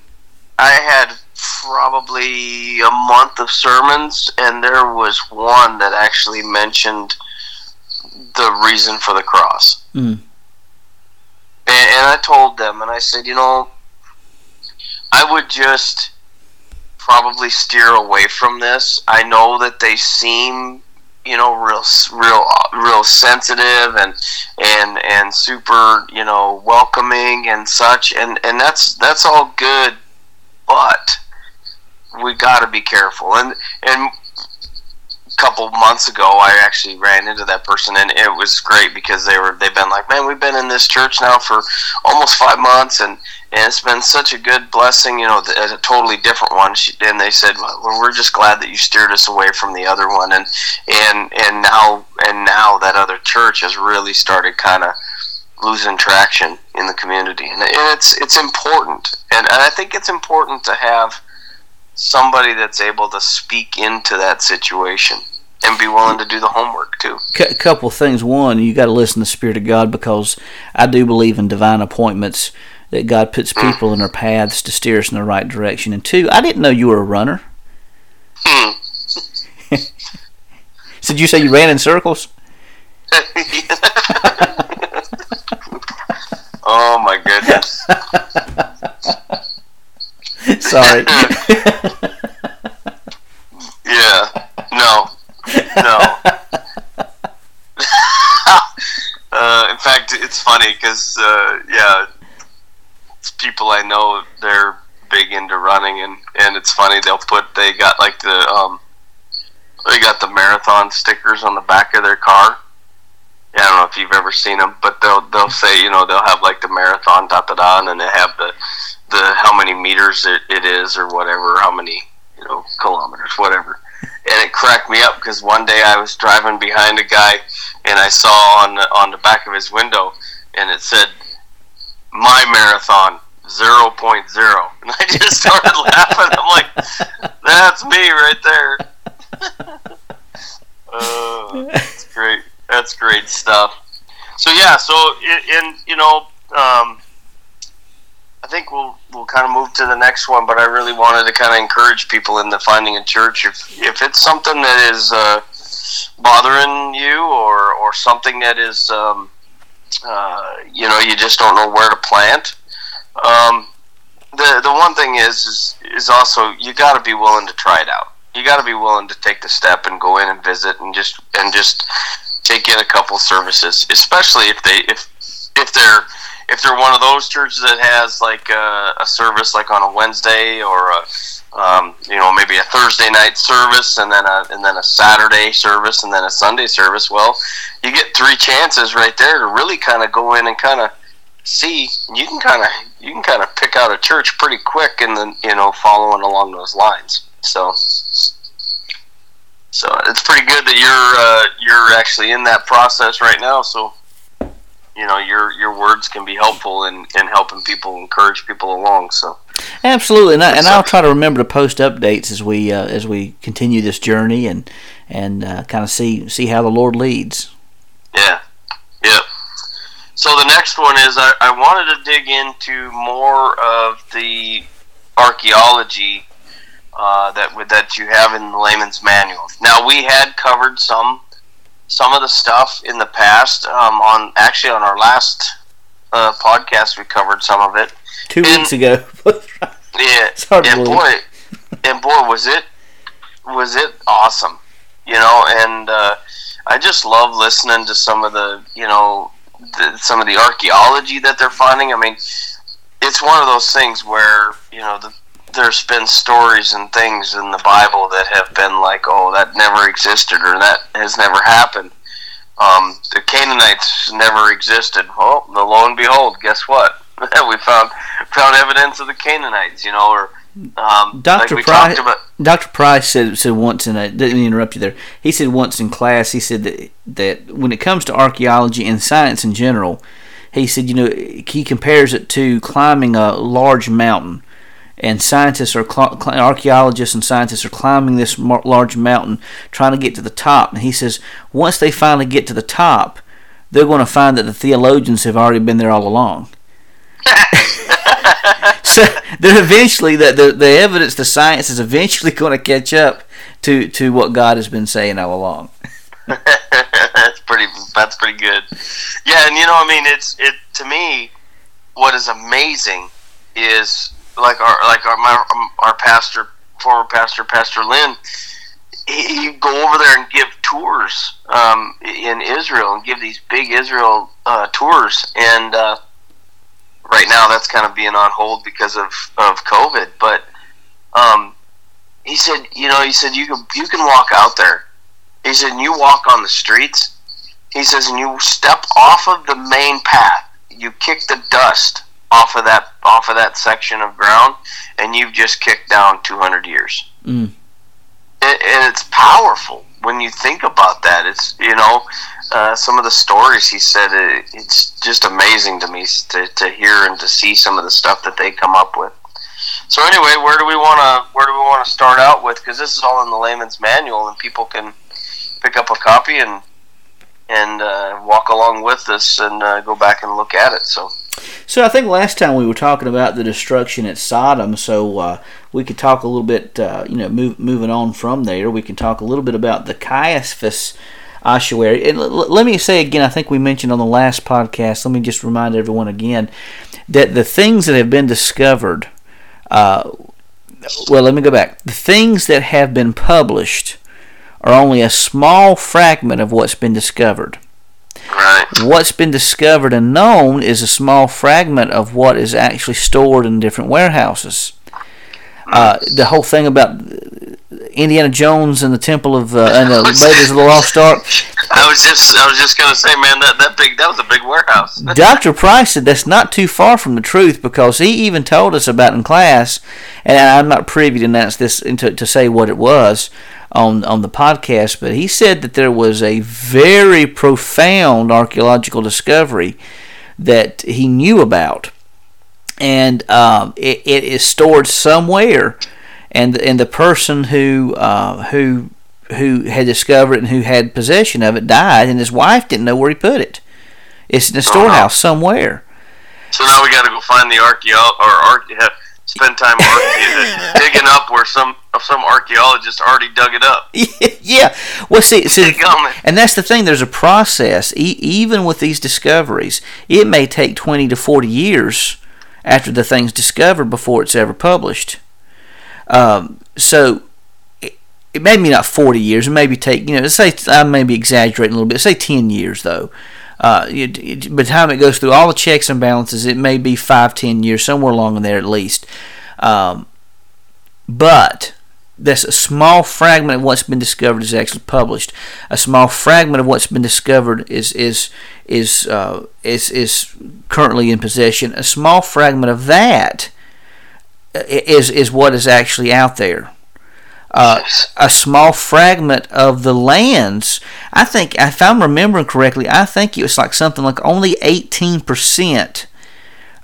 Speaker 2: I had probably a month of sermons, and there was one that actually mentioned the reason for the cross. Mm. And, and I told them, and I said, you know, I would just probably steer away from this. I know that they seem, you know, real, real, real sensitive and and and super, you know, welcoming and such, and and that's that's all good, but we got to be careful. And and couple months ago I actually ran into that person and it was great because they were they've been like man we've been in this church now for almost five months and, and it's been such a good blessing you know a totally different one. And they said well we're just glad that you steered us away from the other one and and and now and now that other church has really started kind of losing traction in the community. And it's it's important and, and I think it's important to have somebody that's able to speak into that situation and be willing to do the homework too.
Speaker 1: A couple things. One, you got to listen to the Spirit of God because I do believe in divine appointments that God puts mm. people mm. in our paths to steer us in the right direction. And two, I didn't know you were a runner. Hmm. so did you say you ran in circles?
Speaker 2: oh my goodness.
Speaker 1: Sorry.
Speaker 2: yeah. No. No. uh, in fact, it's funny because uh, yeah, people I know they're big into running, and and it's funny they'll put they got like the um they got the marathon stickers on the back of their car. Yeah, I don't know if you've ever seen them, but they'll they'll say you know they'll have like the marathon da da da, and they have the the how many meters it, it is or whatever, how many you know kilometers, whatever. And it cracked me up because one day I was driving behind a guy and I saw on the, on the back of his window and it said my marathon 0.0 and I just started laughing. I'm like, that's me right there. uh, that's great. That's great stuff. So yeah, so in, in you know. Um, I think we'll we'll kind of move to the next one, but I really wanted to kind of encourage people in the finding a church. If if it's something that is uh, bothering you, or or something that is, um, uh, you know, you just don't know where to plant. Um, the the one thing is is, is also you got to be willing to try it out. You got to be willing to take the step and go in and visit and just and just take in a couple services, especially if they if if they're if they're one of those churches that has like a, a service like on a Wednesday or a um, you know maybe a Thursday night service and then a and then a Saturday service and then a Sunday service, well, you get three chances right there to really kind of go in and kind of see. You can kind of you can kind of pick out a church pretty quick and then you know following along those lines. So. So it's pretty good that you're uh, you're actually in that process right now. So you know your your words can be helpful in, in helping people encourage people along. So
Speaker 1: absolutely, and, I, and I'll try to remember to post updates as we uh, as we continue this journey and and uh, kind of see see how the Lord leads.
Speaker 2: Yeah, yeah. So the next one is I, I wanted to dig into more of the archaeology uh, that that you have in the layman's manual. Now we had covered some some of the stuff in the past um, on actually on our last uh, podcast we covered some of it
Speaker 1: two and, weeks ago.
Speaker 2: yeah, and boy, and boy was it was it awesome, you know, and uh, I just love listening to some of the you know the, some of the archaeology that they're finding. I mean, it's one of those things where you know the there's been stories and things in the Bible that have been like, oh, that never existed or that has never happened. Um, the Canaanites never existed. Well, lo and behold, guess what? we found found evidence of the Canaanites. You know, or um,
Speaker 1: Dr. Like Price, Dr. Price said said once in a didn't interrupt you there. He said once in class, he said that that when it comes to archaeology and science in general, he said you know he compares it to climbing a large mountain and scientists are archaeologists and scientists are climbing this large mountain trying to get to the top. And he says once they finally get to the top they're going to find that the theologians have already been there all along. So they're eventually that the, the evidence the science is eventually going to catch up to to what god has been saying all along.
Speaker 2: That's pretty that's pretty good. Yeah and you know i mean it's it to me what is amazing is like our like our my, our pastor, former pastor, Pastor Lynn, he, he go over there and give tours um, in Israel and give these big Israel uh, tours. And uh, right now, that's kind of being on hold because of of COVID. But um, he said, you know, he said you can you can walk out there. He said, and you walk on the streets. He says, and you step off of the main path. You kick the dust off of that off of that section of ground, and you've just kicked down 200 years. Mm. It, and it's powerful when you think about that. It's you know uh, some of the stories he said. It, it's just amazing to me to, to hear and to see some of the stuff that they come up with. So anyway, where do we want to where do we want to start out with? Because this is all in the layman's manual, and people can pick up a copy and and uh, walk along with us and uh, go back and look at it. So
Speaker 1: so I think last time we were talking about the destruction at Sodom, so uh, we could talk a little bit, uh, you know, move, moving on from there. We can talk a little bit about the Caiaphas ossuary. And l- let me say again, I think we mentioned on the last podcast. Let me just remind everyone again that the things that have been discovered. Uh, well, let me go back. The things that have been published are only a small fragment of what's been discovered.
Speaker 2: Right.
Speaker 1: What's been discovered and known is a small fragment of what is actually stored in different warehouses. Uh, the whole thing about Indiana Jones and the Temple of uh, and the Raiders of the Lost Ark.
Speaker 2: I was just I was just gonna say, man, that that big that was a big warehouse.
Speaker 1: Doctor Price said that's not too far from the truth because he even told us about in class, and I'm not privy to announce this to, to say what it was on on the podcast, but he said that there was a very profound archaeological discovery that he knew about, and um, it, it is stored somewhere, and and the person who uh, who who had discovered it and who had possession of it died, and his wife didn't know where he put it. It's in a storehouse somewhere.
Speaker 2: So now we got to go find the archaeo or archae spend time digging up where some some archaeologists already dug it up.
Speaker 1: yeah, well, see, see and that's the thing. There's a process. E- even with these discoveries, it may take twenty to forty years after the thing's discovered before it's ever published. Um, so it, it may be not forty years. It maybe take you know. Say I may be exaggerating a little bit. Say ten years though. uh, it, it, by the time it goes through all the checks and balances, it may be five, ten years, somewhere along in there at least. Um, but that's a small fragment of what's been discovered is actually published. A small fragment of what's been discovered is is is uh, is is currently in possession. A small fragment of that uh, is is what is actually out there. Uh, a small fragment of the lands. I think, if I'm remembering correctly, I think it was like something like only 18%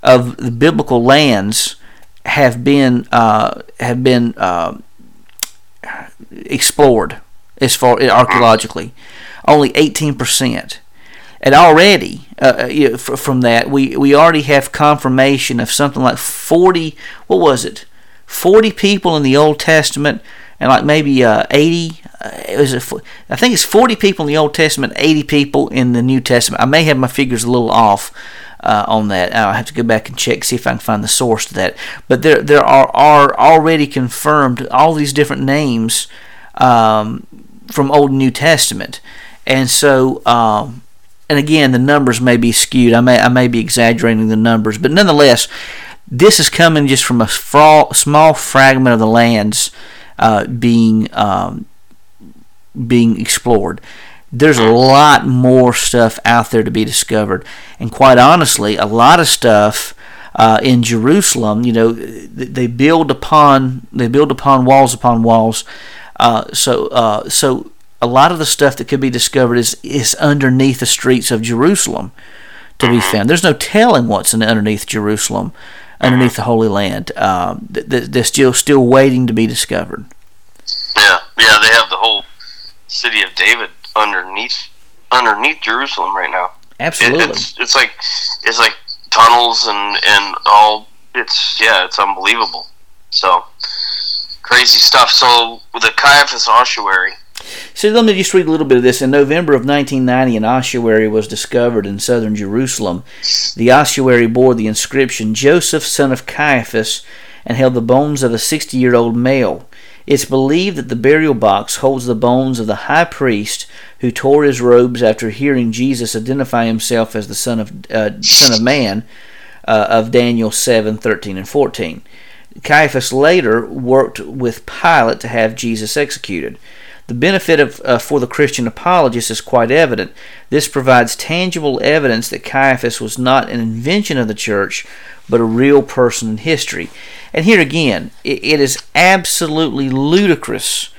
Speaker 1: of the biblical lands have been uh, have been uh, explored as far archaeologically. Only 18%. And already, uh, know, from that, we, we already have confirmation of something like 40, what was it? 40 people in the Old Testament and like maybe uh, 80 uh, it was a, I think it's 40 people in the Old Testament, 80 people in the New Testament. I may have my figures a little off uh, on that. I'll have to go back and check see if I can find the source to that. But there there are are already confirmed all these different names um, from Old and New Testament, and so. Um, and again, the numbers may be skewed. I may I may be exaggerating the numbers, but nonetheless, this is coming just from a small fragment of the lands uh, being um, being explored. There's a lot more stuff out there to be discovered, and quite honestly, a lot of stuff uh, in Jerusalem. You know, they build upon they build upon walls upon walls. Uh, so uh, so a lot of the stuff that could be discovered is is underneath the streets of Jerusalem to be found. There's no telling what's in underneath Jerusalem underneath the Holy Land. Um, they're still still waiting to be discovered.
Speaker 2: Yeah, yeah, they have the whole city of David underneath underneath Jerusalem right now.
Speaker 1: Absolutely,
Speaker 2: it, it's it's like it's like tunnels and and all. It's yeah, it's unbelievable. So crazy stuff. So the Caiaphas ossuary
Speaker 1: so let me just read a little bit of this. In November of 1990, an ossuary was discovered in southern Jerusalem. The ossuary bore the inscription Joseph, son of Caiaphas, and held the bones of a 60 year old male. It's believed that the burial box holds the bones of the high priest who tore his robes after hearing Jesus identify himself as the Son of, uh, son of Man uh, of Daniel 7 13 and 14. Caiaphas later worked with Pilate to have Jesus executed. The benefit of, uh, for the Christian apologist is quite evident. This provides tangible evidence that Caiaphas was not an invention of the church, but a real person in history. And here again, it, it is absolutely ludicrous.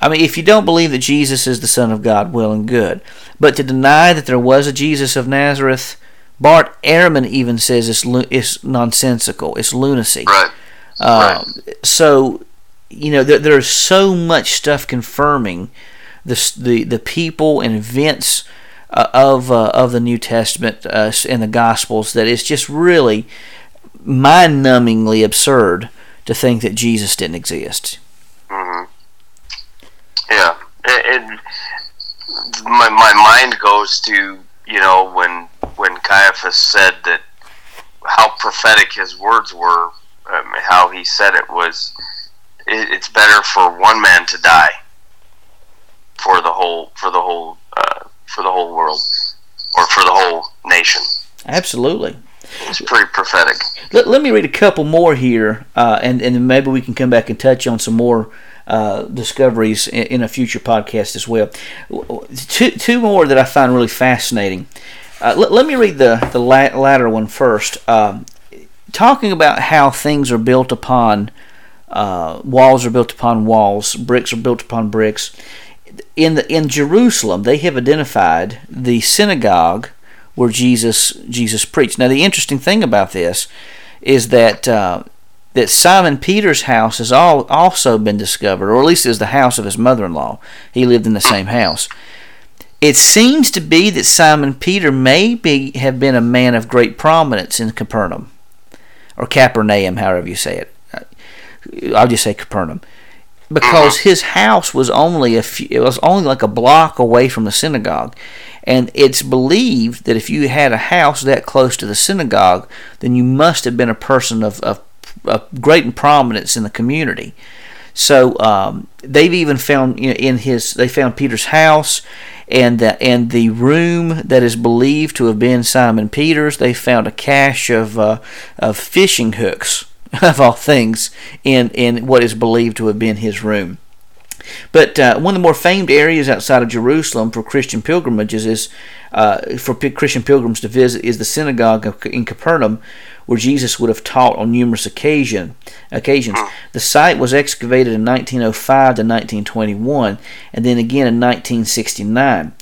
Speaker 1: I mean, if you don't believe that Jesus is the Son of God, well and good. But to deny that there was a Jesus of Nazareth, Bart Ehrman even says it's, it's nonsensical. It's lunacy.
Speaker 2: Right.
Speaker 1: Uh, right. So you know, there, there's so much stuff confirming the the, the people and events uh, of uh, of the New Testament uh, and the Gospels that it's just really mind-numbingly absurd to think that Jesus didn't exist.
Speaker 2: Mm-hmm. Yeah, and my my mind goes to you know when when Caiaphas said that how prophetic his words were, um, how he said it was it's better for one man to die for the whole for the whole uh, for the whole world or for the whole nation.
Speaker 1: Absolutely.
Speaker 2: It's pretty prophetic.
Speaker 1: Let, let me read a couple more here, uh, and and maybe we can come back and touch on some more uh, discoveries in, in, a future podcast as well. Two two more that I find really fascinating. Uh, let, let me read the the latter one first. Um, talking about how things are built upon uh, walls are built upon walls, bricks are built upon bricks. In the in Jerusalem, they have identified the synagogue where Jesus Jesus preached. Now, the interesting thing about this is that uh, that Simon Peter's house has all also been discovered, or at least is the house of his mother-in-law. He lived in the same house. It seems to be that Simon Peter may be, have been a man of great prominence in Capernaum, or Capernaum, however you say it. I'll just say Capernaum, because mm-hmm. his house was only a few, it was only like a block away from the synagogue, and it's believed that if you had a house that close to the synagogue, then you must have been a person of, of, of great prominence in the community. So um, they've even found you know, in his they found Peter's house, and the, and the room that is believed to have been Simon Peter's, they found a cache of uh, of fishing hooks of all things in in what is believed to have been his room. But uh, one of the more famed areas outside of Jerusalem for Christian pilgrimages is uh, for Christian pilgrims to visit is the synagogue in Capernaum, where Jesus would have taught on numerous occasion, occasions. The site was excavated in 1905 to 1921, and then again in 1969.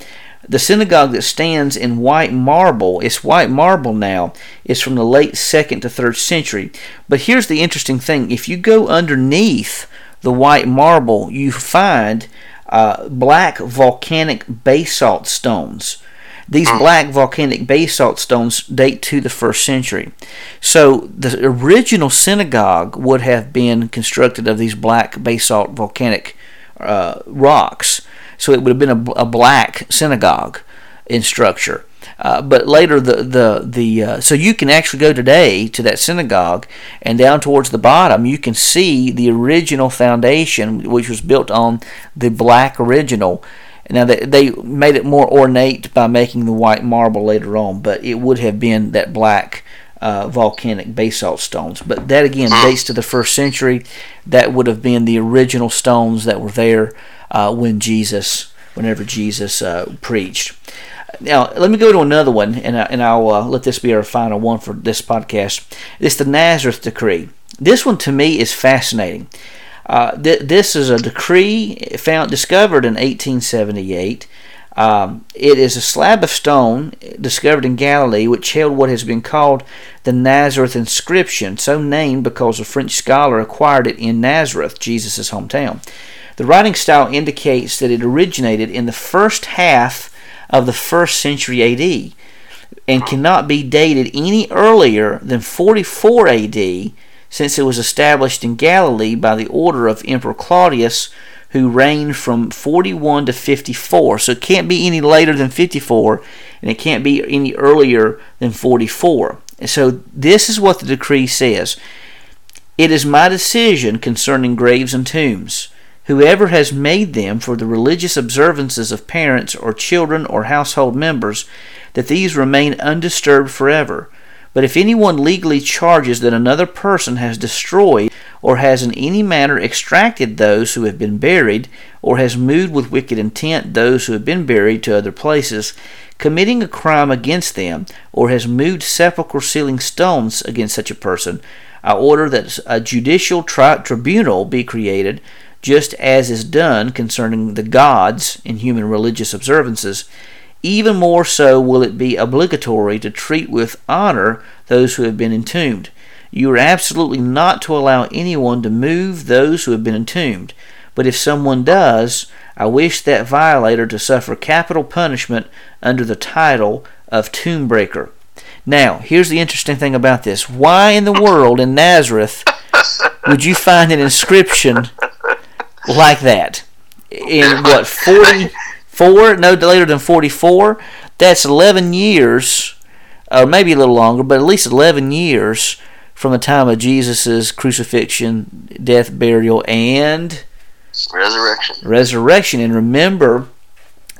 Speaker 1: The synagogue that stands in white marble, it's white marble now, is from the late 2nd to 3rd century. But here's the interesting thing if you go underneath the white marble, you find uh, black volcanic basalt stones. These black volcanic basalt stones date to the first century. So the original synagogue would have been constructed of these black basalt volcanic uh, rocks. So it would have been a, a black synagogue in structure. Uh, but later, the the the uh, so you can actually go today to that synagogue, and down towards the bottom, you can see the original foundation, which was built on the black original. Now they, they made it more ornate by making the white marble later on, but it would have been that black uh, volcanic basalt stones. But that again dates to the first century. That would have been the original stones that were there uh, when Jesus, whenever Jesus uh, preached. Now, let me go to another one, and, I, and I'll uh, let this be our final one for this podcast. It's the Nazareth Decree. This one to me is fascinating. Uh, th- this is a decree found discovered in 1878. Um, it is a slab of stone discovered in Galilee which held what has been called the Nazareth inscription, so named because a French scholar acquired it in Nazareth, Jesus' hometown. The writing style indicates that it originated in the first half of the first century AD and cannot be dated any earlier than 44 AD since it was established in Galilee by the order of Emperor Claudius who reigned from 41 to 54. So it can't be any later than 54 and it can't be any earlier than 44. And so this is what the decree says. It is my decision concerning graves and tombs whoever has made them for the religious observances of parents or children or household members, that these remain undisturbed forever. But if anyone legally charges that another person has destroyed or has in any manner extracted those who have been buried, or has moved with wicked intent those who have been buried to other places, committing a crime against them, or has moved sepulchre sealing stones against such a person, I order that a judicial tri- tribunal be created just as is done concerning the gods in human religious observances, even more so will it be obligatory to treat with honor those who have been entombed. You are absolutely not to allow anyone to move those who have been entombed, but if someone does, I wish that violator to suffer capital punishment under the title of tomb breaker. Now, here's the interesting thing about this. Why in the world in Nazareth would you find an inscription like that in what 44 no later than 44 that's 11 years or maybe a little longer but at least 11 years from the time of jesus' crucifixion death burial and
Speaker 2: resurrection
Speaker 1: resurrection and remember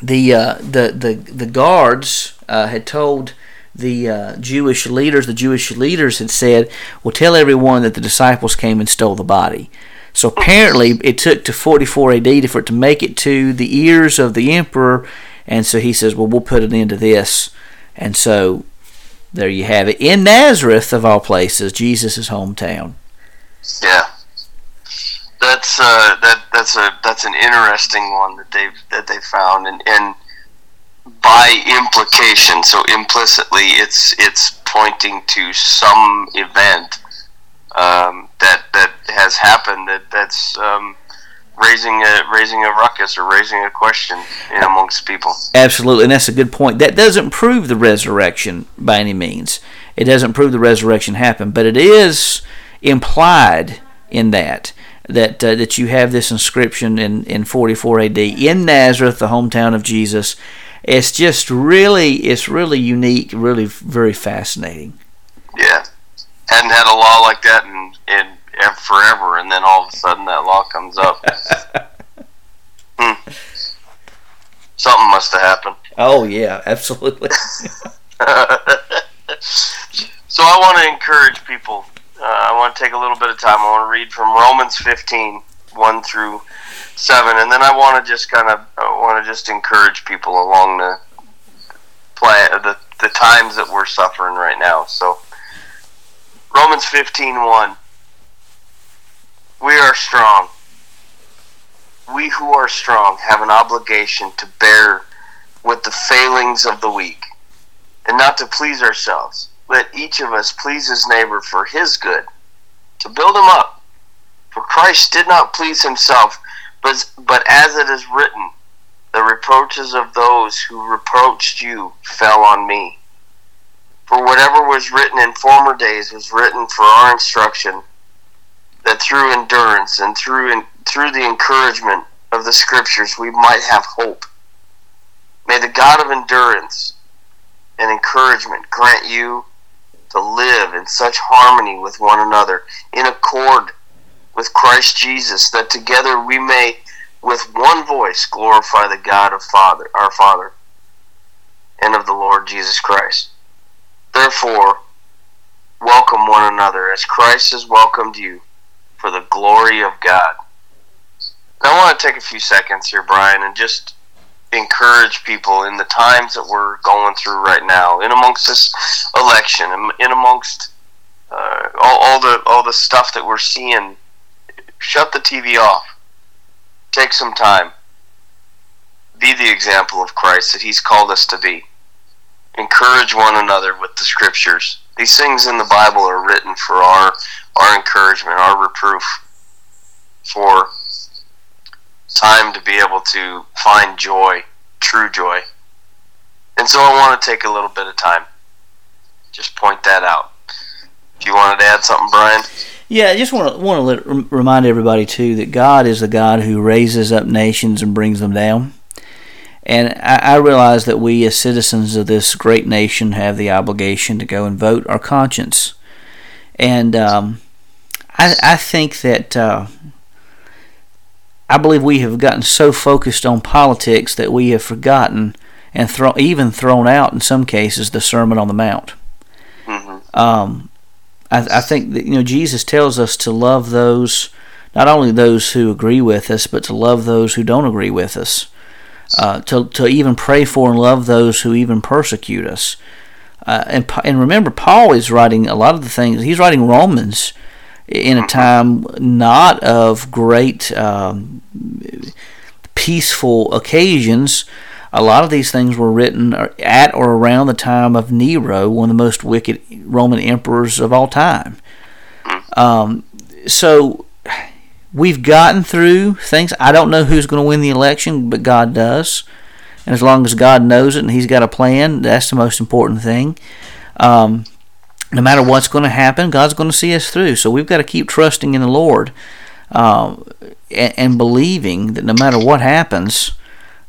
Speaker 1: the uh, the, the the guards uh, had told the uh, Jewish leaders, the Jewish leaders had said, "Well, tell everyone that the disciples came and stole the body." So apparently, it took to 44 AD for it to make it to the ears of the emperor, and so he says, "Well, we'll put an end to this." And so, there you have it in Nazareth, of all places, Jesus' hometown.
Speaker 2: Yeah, that's uh, that that's a that's an interesting one that they've that they found, and and by implication, so implicitly, it's it's pointing to some event um, that that has happened that that's um, raising a raising a ruckus or raising a question in amongst people.
Speaker 1: Absolutely, and that's a good point. That doesn't prove the resurrection by any means. It doesn't prove the resurrection happened, but it is implied in that that uh, that you have this inscription in in 44 AD in Nazareth, the hometown of Jesus. It's just really it's really unique, really very fascinating.
Speaker 2: Yeah hadn't had a law like that in, in forever, and then all of a sudden that law comes up. hmm. Something must have happened.
Speaker 1: Oh yeah, absolutely.
Speaker 2: so I want to encourage people. Uh, I want to take a little bit of time. I want to read from Romans 15, 1 through 7, and then I want to just kind of I want to just encourage people along the plan the the times that we're suffering right now. So Romans 15, 1. We are strong. We who are strong have an obligation to bear with the failings of the weak and not to please ourselves. Let each of us please his neighbor for his good, to build him up. For Christ did not please himself, but, but as it is written, the reproaches of those who reproached you fell on me. For whatever was written in former days was written for our instruction, that through endurance and through, through the encouragement of the Scriptures we might have hope. May the God of endurance and encouragement grant you to live in such harmony with one another, in accord with Christ Jesus, that together we may with one voice glorify the God of Father, our Father, and of the Lord Jesus Christ. Therefore, welcome one another as Christ has welcomed you for the glory of God. I want to take a few seconds here, Brian, and just encourage people in the times that we're going through right now, in amongst this election, in amongst uh, all, all the all the stuff that we're seeing. Shut the TV off. Take some time. Be the example of Christ that He's called us to be. Encourage one another with the Scriptures. These things in the Bible are written for our our encouragement, our reproof, for time to be able to find joy, true joy. And so I want to take a little bit of time. Just point that out. If you wanted to add something, Brian?
Speaker 1: Yeah, I just want to want to let, remind everybody too that God is the God who raises up nations and brings them down. And I, I realize that we, as citizens of this great nation, have the obligation to go and vote our conscience. And um, I, I think that uh, I believe we have gotten so focused on politics that we have forgotten and throw, even thrown out in some cases the Sermon on the Mount. Mm-hmm. Um, I, I, think that you know Jesus tells us to love those, not only those who agree with us, but to love those who don't agree with us. Uh, to to even pray for and love those who even persecute us. Uh, and and remember, Paul is writing a lot of the things. He's writing Romans in a time not of great um, peaceful occasions. A lot of these things were written at or around the time of Nero, one of the most wicked Roman emperors of all time. Um, so we've gotten through things. I don't know who's going to win the election, but God does. And as long as God knows it and He's got a plan, that's the most important thing. Um, no matter what's going to happen, God's going to see us through. So we've got to keep trusting in the Lord um, and, and, believing that no matter what happens,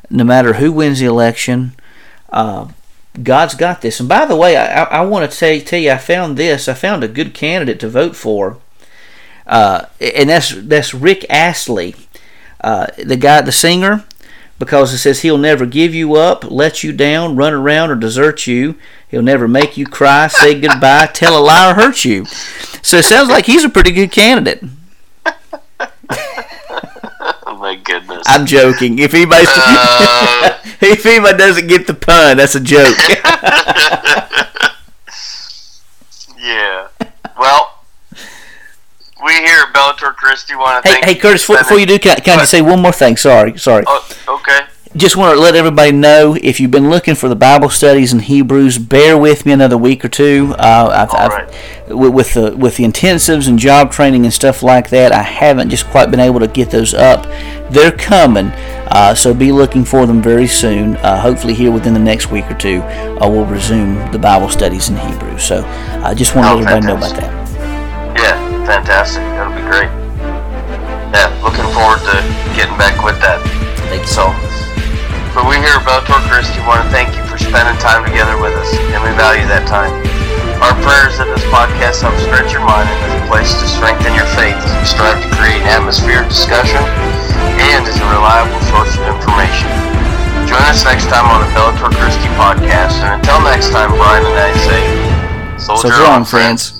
Speaker 1: no matter who wins the election, uh, God's got this. And by the way, I, I want to tell, tell you, I found this. I found a good candidate to vote for, uh, and that's that's Rick Astley, uh, the guy, the singer because it says he'll never give you up, let you down, run around, or desert you. He'll never make you cry, say goodbye, tell a lie, or hurt you. So it sounds like he's a pretty good candidate.
Speaker 2: oh my goodness!
Speaker 1: I'm joking. If anybody uh... if anybody doesn't get the pun, that's a joke.
Speaker 2: yeah. Well, we here at Bellator Christi want to
Speaker 1: hey, Hey, Curtis, before, before you do, can, can I just say one more thing? Sorry, sorry.
Speaker 2: Oh, okay.
Speaker 1: Just want to let everybody know if you've been looking for the Bible studies in Hebrews, bear with me another week or two. Uh, I've, I've, right. with the with the intensives and job training and stuff like that, I haven't just quite been able to get those up. They're coming, uh, so be looking for them very soon. Uh, hopefully, here within the next week or two, uh, we'll resume the Bible studies in Hebrews. So I just want to oh, let everybody fantastic. know about that Yeah,
Speaker 2: fantastic. That'll be great. Yeah, looking forward to getting back with that.
Speaker 1: Thank
Speaker 2: you. So, but we here at Bellator Christi want to thank you for spending time together with us, and we value that time. Our prayers that this podcast helps stretch your mind and is a place to strengthen your faith as we strive to create an atmosphere of discussion and is a reliable source of information. Join us next time on the Bellator Christi podcast. And until next time, Brian and I say, Soldier,
Speaker 1: Soldier
Speaker 2: on,
Speaker 1: on,
Speaker 2: friends.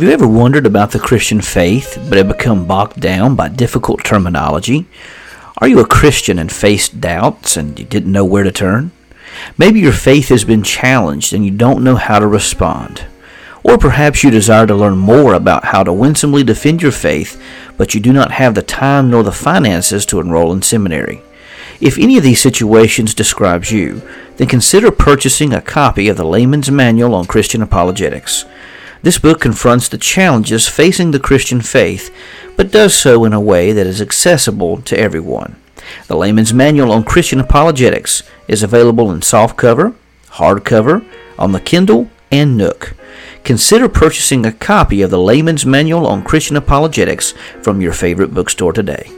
Speaker 1: Have you ever wondered about the Christian faith but have become bogged down by difficult terminology? Are you a Christian and faced doubts and you didn't know where to turn? Maybe your faith has been challenged and you don't know how to respond. Or perhaps you desire to learn more about how to winsomely defend your faith, but you do not have the time nor the finances to enroll in seminary. If any of these situations describes you, then consider purchasing a copy of the Layman's Manual on Christian Apologetics. This book confronts the challenges facing the Christian faith, but does so in a way that is accessible to everyone. The Layman's Manual on Christian Apologetics is available in softcover, hardcover, on the Kindle, and Nook. Consider purchasing a copy of the Layman's Manual on Christian Apologetics from your favorite bookstore today.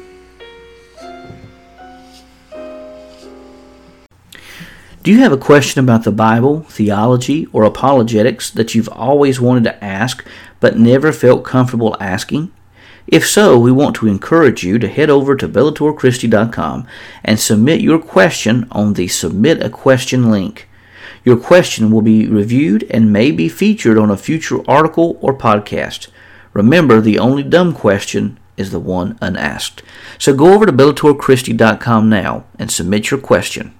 Speaker 1: Do you have a question about the Bible, theology, or apologetics that you've always wanted to ask but never felt comfortable asking? If so, we want to encourage you to head over to BellatorChristi.com and submit your question on the Submit a Question link. Your question will be reviewed and may be featured on a future article or podcast. Remember, the only dumb question is the one unasked. So go over to BellatorChristi.com now and submit your question.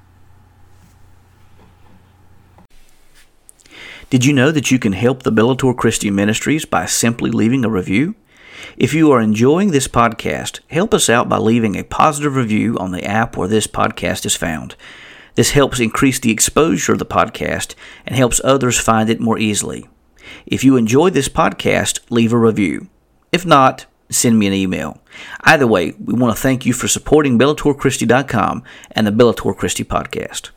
Speaker 1: Did you know that you can help the Bellator Christi Ministries by simply leaving a review? If you are enjoying this podcast, help us out by leaving a positive review on the app where this podcast is found. This helps increase the exposure of the podcast and helps others find it more easily. If you enjoy this podcast, leave a review. If not, send me an email. Either way, we want to thank you for supporting BellatorChristi.com and the Bellator Christi podcast.